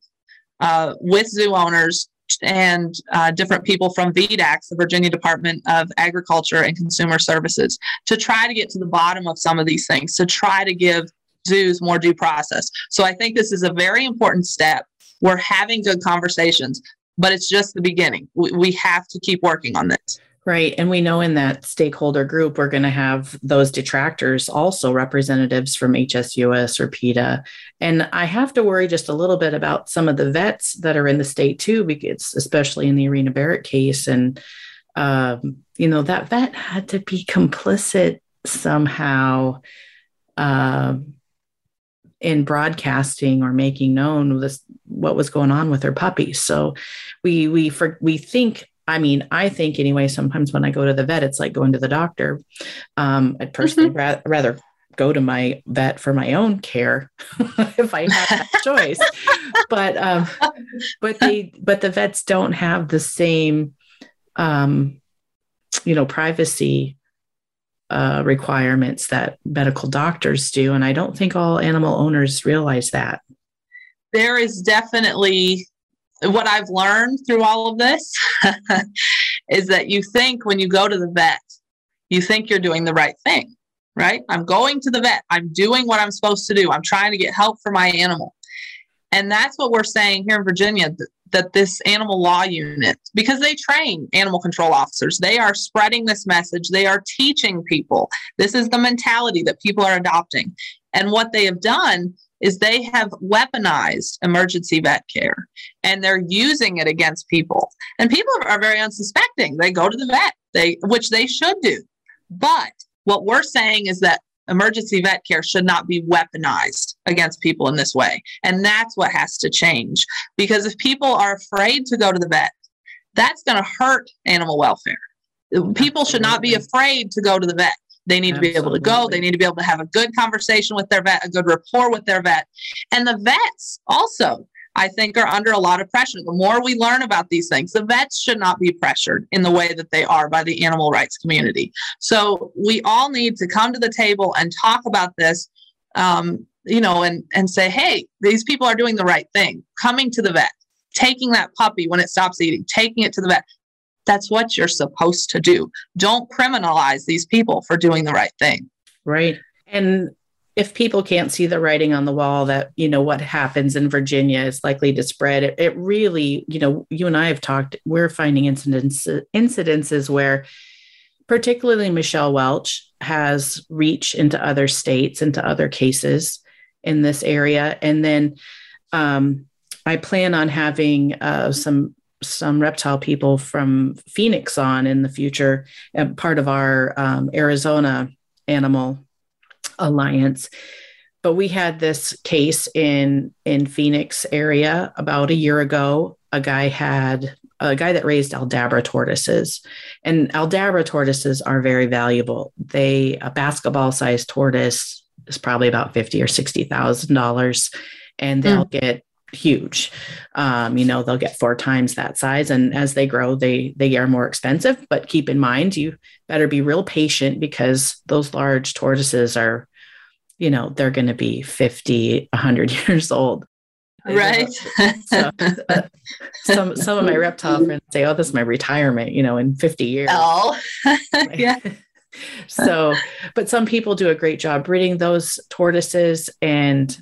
uh, with zoo owners and uh, different people from VDACS, the Virginia Department of Agriculture and Consumer Services, to try to get to the bottom of some of these things, to try to give zoos more due process. So I think this is a very important step. We're having good conversations, but it's just the beginning. We, we have to keep working on this. Right. And we know in that stakeholder group, we're going to have those detractors, also representatives from HSUS or PETA. And I have to worry just a little bit about some of the vets that are in the state too, because especially in the Irina Barrett case. And, um, you know, that vet had to be complicit somehow uh, in broadcasting or making known this, what was going on with her puppy. So we, we, for, we think I mean, I think anyway, sometimes when I go to the vet, it's like going to the doctor. Um, I'd personally mm-hmm. ra- rather go to my vet for my own care [laughs] if I have that [laughs] choice. But um, but they but the vets don't have the same um, you know privacy uh, requirements that medical doctors do, and I don't think all animal owners realize that. There is definitely what I've learned through all of this [laughs] is that you think when you go to the vet, you think you're doing the right thing right? I'm going to the vet. I'm doing what I'm supposed to do. I'm trying to get help for my animal. And that's what we're saying here in Virginia that, this animal law unit, because they train animal control officers, they are spreading this message. They are teaching people. This is the mentality that people are adopting. And what they have done is they have weaponized emergency vet care and they're using it against people. And people are very unsuspecting. They go to the vet, they which they should do. But what we're saying is that emergency vet care should not be weaponized against people in this way. And that's what has to change. Because if people are afraid to go to the vet, that's going to hurt animal welfare. People should not be afraid to go to the vet. They need Absolutely. to be able to go. They need to be able to have a good conversation with their vet, a good rapport with their vet. And the vets also I think are under a lot of pressure. The more we learn about these things, the vets should not be pressured in the way that they are by the animal rights community. So we all need to come to the table and talk about this. Um, you know, and and say, hey, these people are doing the right thing. Coming to the vet, taking that puppy when it stops eating, taking it to the vet. That's what you're supposed to do. Don't criminalize these people for doing the right thing. Right. And if people can't see the writing on the wall that you know what happens in virginia is likely to spread it, it really you know you and i have talked we're finding incidents incidences where particularly michelle welch has reach into other states into other cases in this area. And then um, i plan on having uh, some some reptile people from phoenix on in the future and part of our um, arizona animal alliance. But we had this case in in phoenix area about a year ago. A guy had a guy that raised aldabra tortoises. And aldabra tortoises are very valuable. They a basketball sized tortoise is probably about 50 or 60 thousand dollars and they'll mm. get huge. Um, you know they'll get four times that size and as they grow they they are more expensive. But keep in mind you better be real patient because those large tortoises are you know they're going to be 50 100 [laughs] years old. Right. So, uh, some some of my reptile friends say oh this is my retirement you know in 50 years. Oh. [laughs] Yeah. So but some people do a great job breeding those tortoises and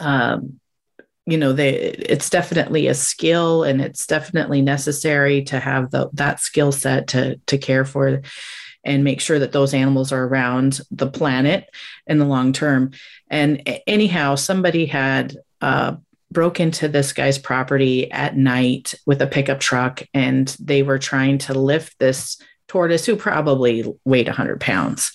um you know they it's definitely a skill and it's definitely necessary to have the, that skill set to to care for and make sure that those animals are around the planet in the long term. And anyhow somebody had uh, broke into this guy's property at night with a pickup truck and they were trying to lift this tortoise who probably weighed 100 pounds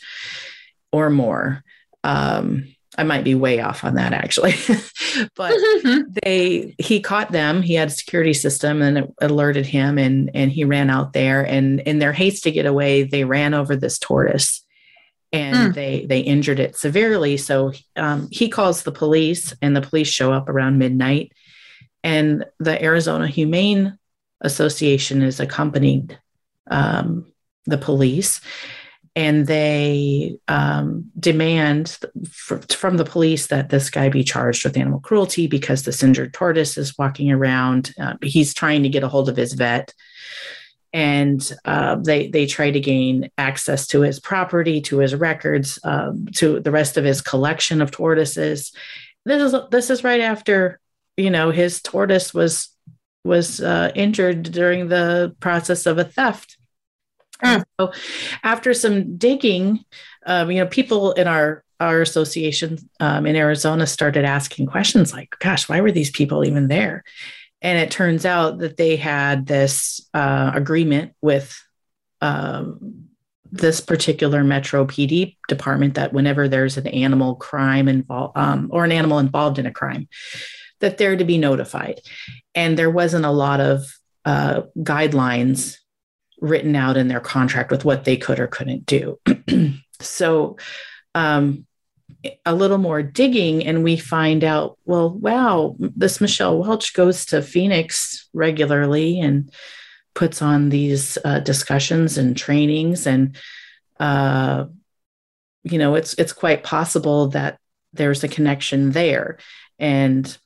or more. Um, I might be way off on that actually. [laughs] but [laughs] they he caught them. He had a security system and it alerted him and and he ran out there and in their haste to get away, they ran over this tortoise and mm. they they injured it severely. So um, he calls the police and the police show up around midnight and the Arizona Humane Association is accompanied um, the police and they um, demand f- from the police that this guy be charged with animal cruelty because this injured tortoise is walking around. Uh, he's trying to get a hold of his vet, and uh, they they try to gain access to his property, to his records, um, to the rest of his collection of tortoises. This is this is right after you know his tortoise was was uh, injured during the process of a theft Mm. So after some digging, um, you know, people in our our association um, in Arizona started asking questions like, "Gosh, why were these people even there?" And it turns out that they had this uh, agreement with um, this particular Metro PD department that whenever there's an animal crime involved um, or an animal involved in a crime, that they're to be notified. And there wasn't a lot of uh, guidelines written out in their contract with what they could or couldn't do. [clears throat] so um, a little more digging and we find out, well, wow, this Michelle Welch goes to Phoenix regularly and puts on these uh, discussions and trainings and uh, you know it's it's quite possible that there's a connection there and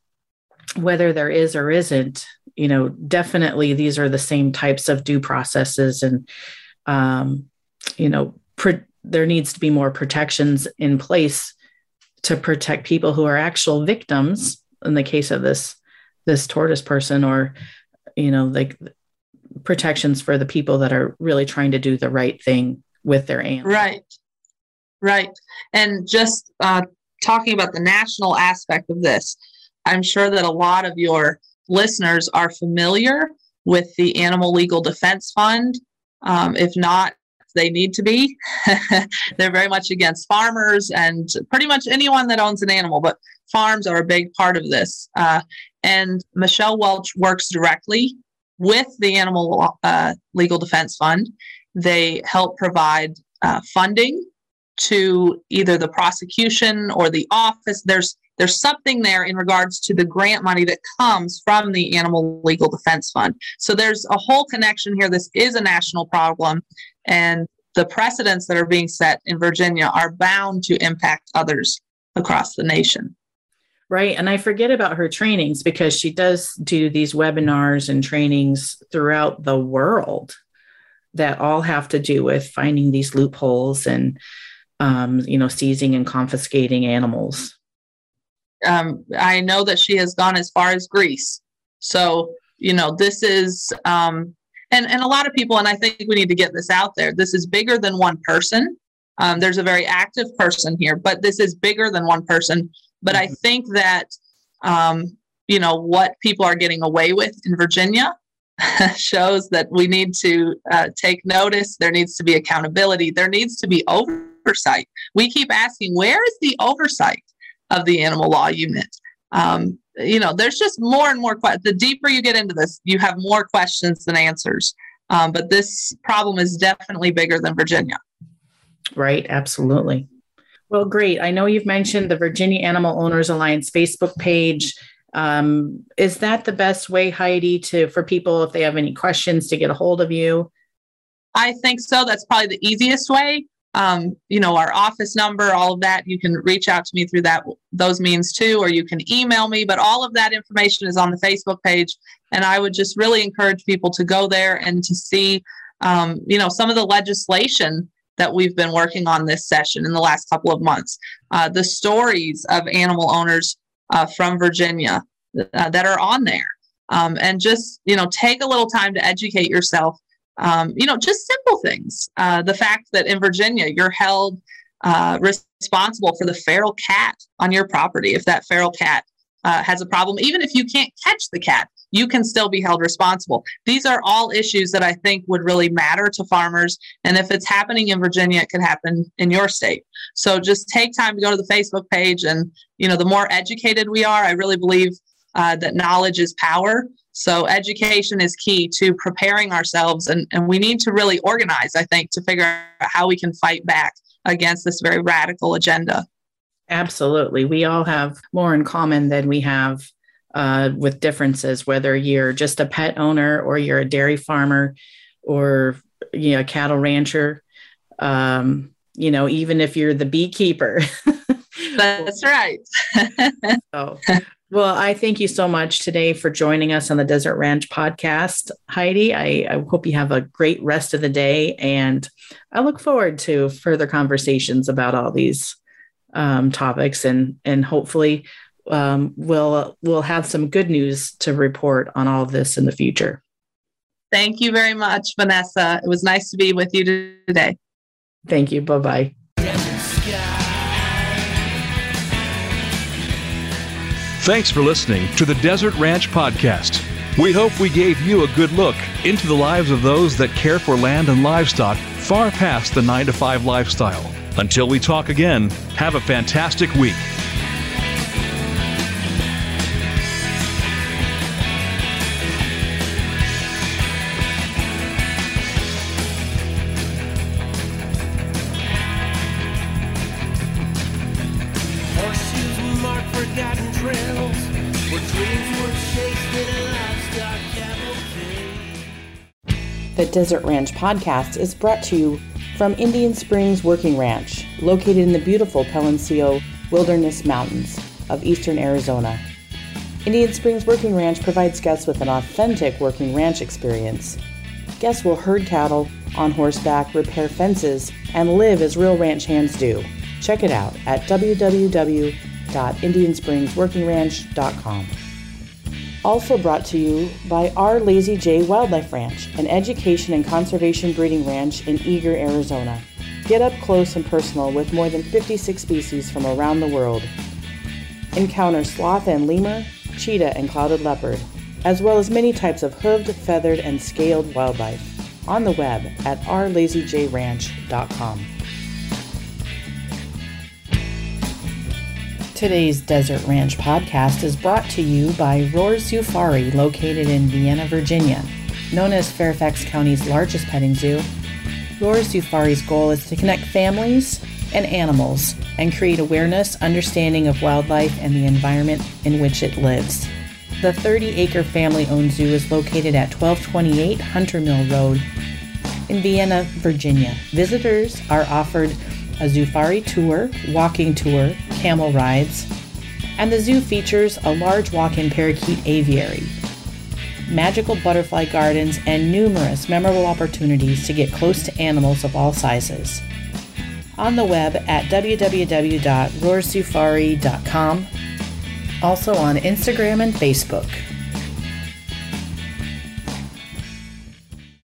whether there is or isn't you know definitely these are the same types of due processes and um, you know there needs to be more protections in place to protect people who are actual victims in the case of this this tortoise person or you know like protections for the people that are really trying to do the right thing with their animal. Right. Right. And just uh, talking about the national aspect of this i'm sure that a lot of your listeners are familiar with the animal legal defense fund um, if not they need to be. [laughs] They're very much against farmers and pretty much anyone that owns an animal, but farms are a big part of this. Uh, and Michelle Welch works directly with the Animal uh, Legal Defense Fund. They help provide uh, funding to either the prosecution or the office. There's there's something there in regards to the grant money that comes from the Animal Legal Defense Fund. So there's a whole connection here. This is a national problem, and the precedents that are being set in Virginia are bound to impact others across the nation. Right. And I forget about her trainings because she does do these webinars and trainings throughout the world that all have to do with finding these loopholes and, um, you know, seizing and confiscating animals. Um, I know that she has gone as far as Greece. So, you know, this is um, and and a lot of people and i think we need to get this out there this is bigger than one person. Um, there's a very active person here but this is bigger than one person. But mm-hmm. i think that um, you know what people are getting away with in virginia [laughs] shows that we need to uh, take notice. There needs to be accountability. There needs to be oversight. We keep asking where is the oversight of the animal law unit um, you know, there's just more and more. Que- the deeper you get into this, you have more questions than answers. Um, but this problem is definitely bigger than Virginia. Right. Absolutely. Well, great. I know you've mentioned the Virginia Animal Owners Alliance Facebook page. Um, is that the best way, Heidi, to for people if they have any questions to get a hold of you? I think so. That's probably the easiest way um, you know, our office number, all of that. You can reach out to me through that those means too, or you can email me. But all of that information is on the Facebook page, and I would just really encourage people to go there and to see, um, you know, some of the legislation that we've been working on this session in the last couple of months. Uh, the stories of animal owners uh, from Virginia uh, that are on there, um, and just you know, take a little time to educate yourself um, you know, just simple things. Uh, the fact that in Virginia you're held uh, responsible for the feral cat on your property. If that feral cat uh, has a problem, even if you can't catch the cat, you can still be held responsible. These are all issues that I think would really matter to farmers. And if it's happening in Virginia, it could happen in your state. So just take time to go to the Facebook page. And, you know, the more educated we are, I really believe uh, that knowledge is power. So education is key to preparing ourselves, and, and we need to really organize, I think, to figure out how we can fight back against this very radical agenda. Absolutely. We all have more in common than we have uh, with differences, whether you're just a pet owner or you're a dairy farmer or you know, a cattle rancher. Um, you know, even if you're the beekeeper. [laughs] That's right. [laughs] so well, I thank you so much today for joining us on the Desert Ranch podcast, Heidi. I, I, hope you have a great rest of the day, and I look forward to further conversations about all these um, topics, and and hopefully um, we'll we'll have some good news to report on all of this in the future. Thank you very much, Vanessa. It was nice to be with you today. Thank you. Bye bye. Thanks for listening to the Desert Ranch Podcast. We hope we gave you a good look into the lives of those that care for land and livestock far past the 9 to 5 lifestyle. Until we talk again, have a fantastic week. The Desert Ranch podcast is brought to you from Indian Springs Working Ranch, located in the beautiful Peloncillo Wilderness Mountains of eastern Arizona. Indian Springs Working Ranch provides guests with an authentic working ranch experience. Guests will herd cattle on horseback, repair fences, and live as real ranch hands do. Check it out at www.indianspringsworkingranch.com. Also brought to you by Our Lazy J Wildlife Ranch, an education and conservation breeding ranch in Eagar, Arizona. Get up close and personal with more than 56 species from around the world. Encounter sloth and lemur, cheetah and clouded leopard, as well as many types of hooved, feathered, and scaled wildlife on the web at ourlazyjranch.com. Today's Desert Ranch podcast is brought to you by Roer's Zoofari, located in Vienna, Virginia. Known as Fairfax County's largest petting zoo, Roer's Zoofari's goal is to connect families and animals and create awareness, understanding of wildlife, and the environment in which it lives. The 30 acre family owned zoo is located at 1228 Hunter Mill Road in Vienna, Virginia. Visitors are offered a Zoofari tour, walking tour, camel rides, and the zoo features a large walk in parakeet aviary, magical butterfly gardens, and numerous memorable opportunities to get close to animals of all sizes. On the web at www.roerszoofari.com, also on Instagram and Facebook.